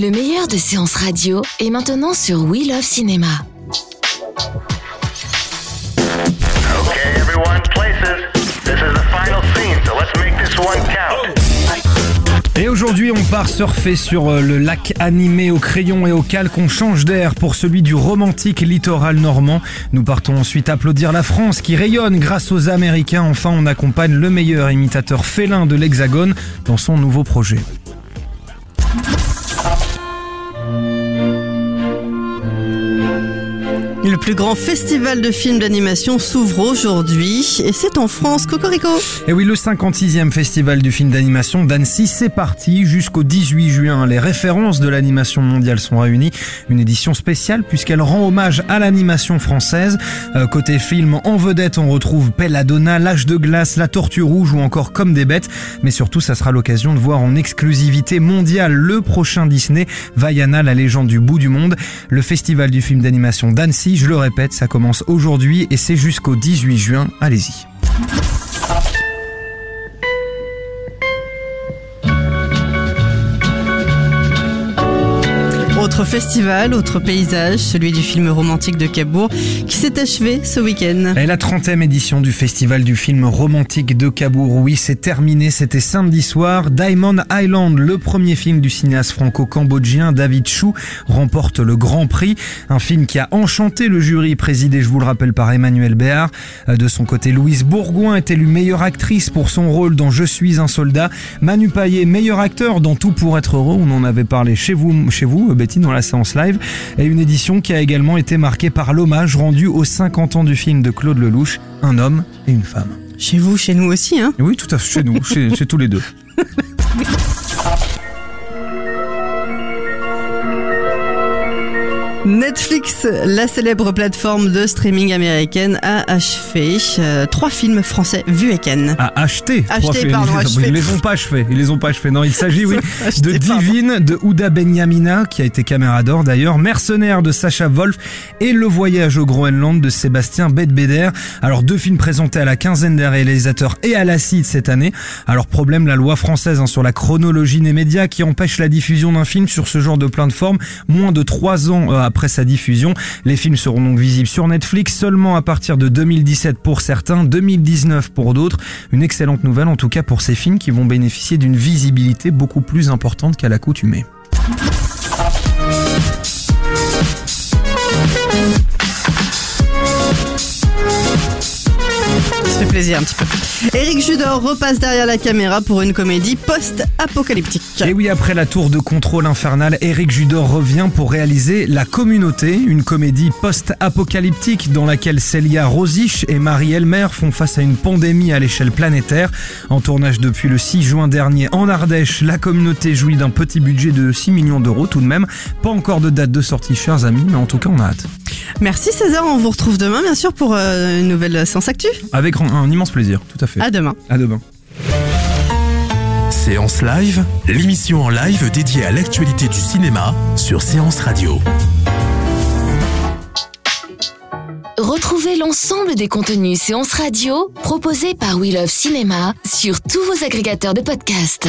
Le meilleur de séances radio est maintenant sur We Love Cinéma. Okay, everyone, places. This is the final scene, so let's make this one count. Et aujourd'hui, on part surfer sur euh, le lac animé au crayon et au calque. On change d'air pour celui du romantique littoral normand. Nous partons ensuite applaudir la France qui rayonne grâce aux Américains. Enfin, on accompagne le meilleur imitateur félin de l'Hexagone dans son nouveau projet. Le plus grand festival de films d'animation s'ouvre aujourd'hui et c'est en France. Cocorico Et oui, le 56e festival du film d'animation d'Annecy, c'est parti jusqu'au 18 juin. Les références de l'animation mondiale sont réunies. Une édition spéciale puisqu'elle rend hommage à l'animation française. Euh, côté film, en vedette, on retrouve Belladonna, L'âge de glace, La tortue rouge ou encore Comme des bêtes. Mais surtout, ça sera l'occasion de voir en exclusivité mondiale le prochain Disney, Vaiana, la légende du bout du monde. Le festival du film d'animation d'Annecy, je le répète, ça commence aujourd'hui et c'est jusqu'au 18 juin. Allez-y. Autre festival, autre paysage, celui du film romantique de Cabourg qui s'est achevé ce week-end. Et la 30e édition du Festival du film romantique de Cabourg, oui, c'est terminé, c'était samedi soir. Diamond Island, le premier film du cinéaste franco-cambodgien David Chou, remporte le Grand Prix. Un film qui a enchanté le jury, présidé, je vous le rappelle, par Emmanuel Béard. De son côté, Louise Bourgoin est élue meilleure actrice pour son rôle dans Je suis un soldat. Manu Payet, meilleur acteur dans Tout pour être heureux. On en avait parlé chez vous, chez vous, Betty, dans la séance live. Et une édition qui a également été marquée par l'hommage rendu aux 50 ans du film de Claude Lelouch, Un homme et une femme. Chez vous, chez nous aussi, hein oui, tout à fait, chez nous, chez, chez tous les deux. Netflix, la célèbre plateforme de streaming américaine, a achevé euh, trois films français vus et à acheter. Acheter, trois films. pardon, Ils- achever. Ils les ont pas achevés. Ils les ont pas achevés. Non, il s'agit, oui, de pardon. Divine, de Ouda Benyamina, qui a été caméra d'or d'ailleurs, Mercenaire de Sacha Wolf et Le Voyage au Groenland de Sébastien Bedbeder. Alors, deux films présentés à la quinzaine des réalisateurs et à la CID cette année. Alors, problème, la loi française hein, sur la chronologie des médias qui empêche la diffusion d'un film sur ce genre de plateforme moins de trois ans euh, après diffusion. Les films seront donc visibles sur Netflix seulement à partir de 2017 pour certains, 2019 pour d'autres. Une excellente nouvelle en tout cas pour ces films qui vont bénéficier d'une visibilité beaucoup plus importante qu'à l'accoutumée. Plaisir un petit peu. Eric Judor repasse derrière la caméra pour une comédie post-apocalyptique. Et oui, après la tour de contrôle infernale, Eric Judor revient pour réaliser La Communauté, une comédie post-apocalyptique dans laquelle Célia Rosich et Marie Elmer font face à une pandémie à l'échelle planétaire. En tournage depuis le 6 juin dernier en Ardèche, La Communauté jouit d'un petit budget de 6 millions d'euros tout de même. Pas encore de date de sortie, chers amis, mais en tout cas, on a hâte. Merci César, on vous retrouve demain bien sûr pour euh, une nouvelle séance actu. Avec un, un immense plaisir, tout à fait. À demain. À demain. Séance Live, l'émission en live dédiée à l'actualité du cinéma sur Séance Radio. Retrouvez l'ensemble des contenus séances radio proposés par We Love Cinéma sur tous vos agrégateurs de podcasts.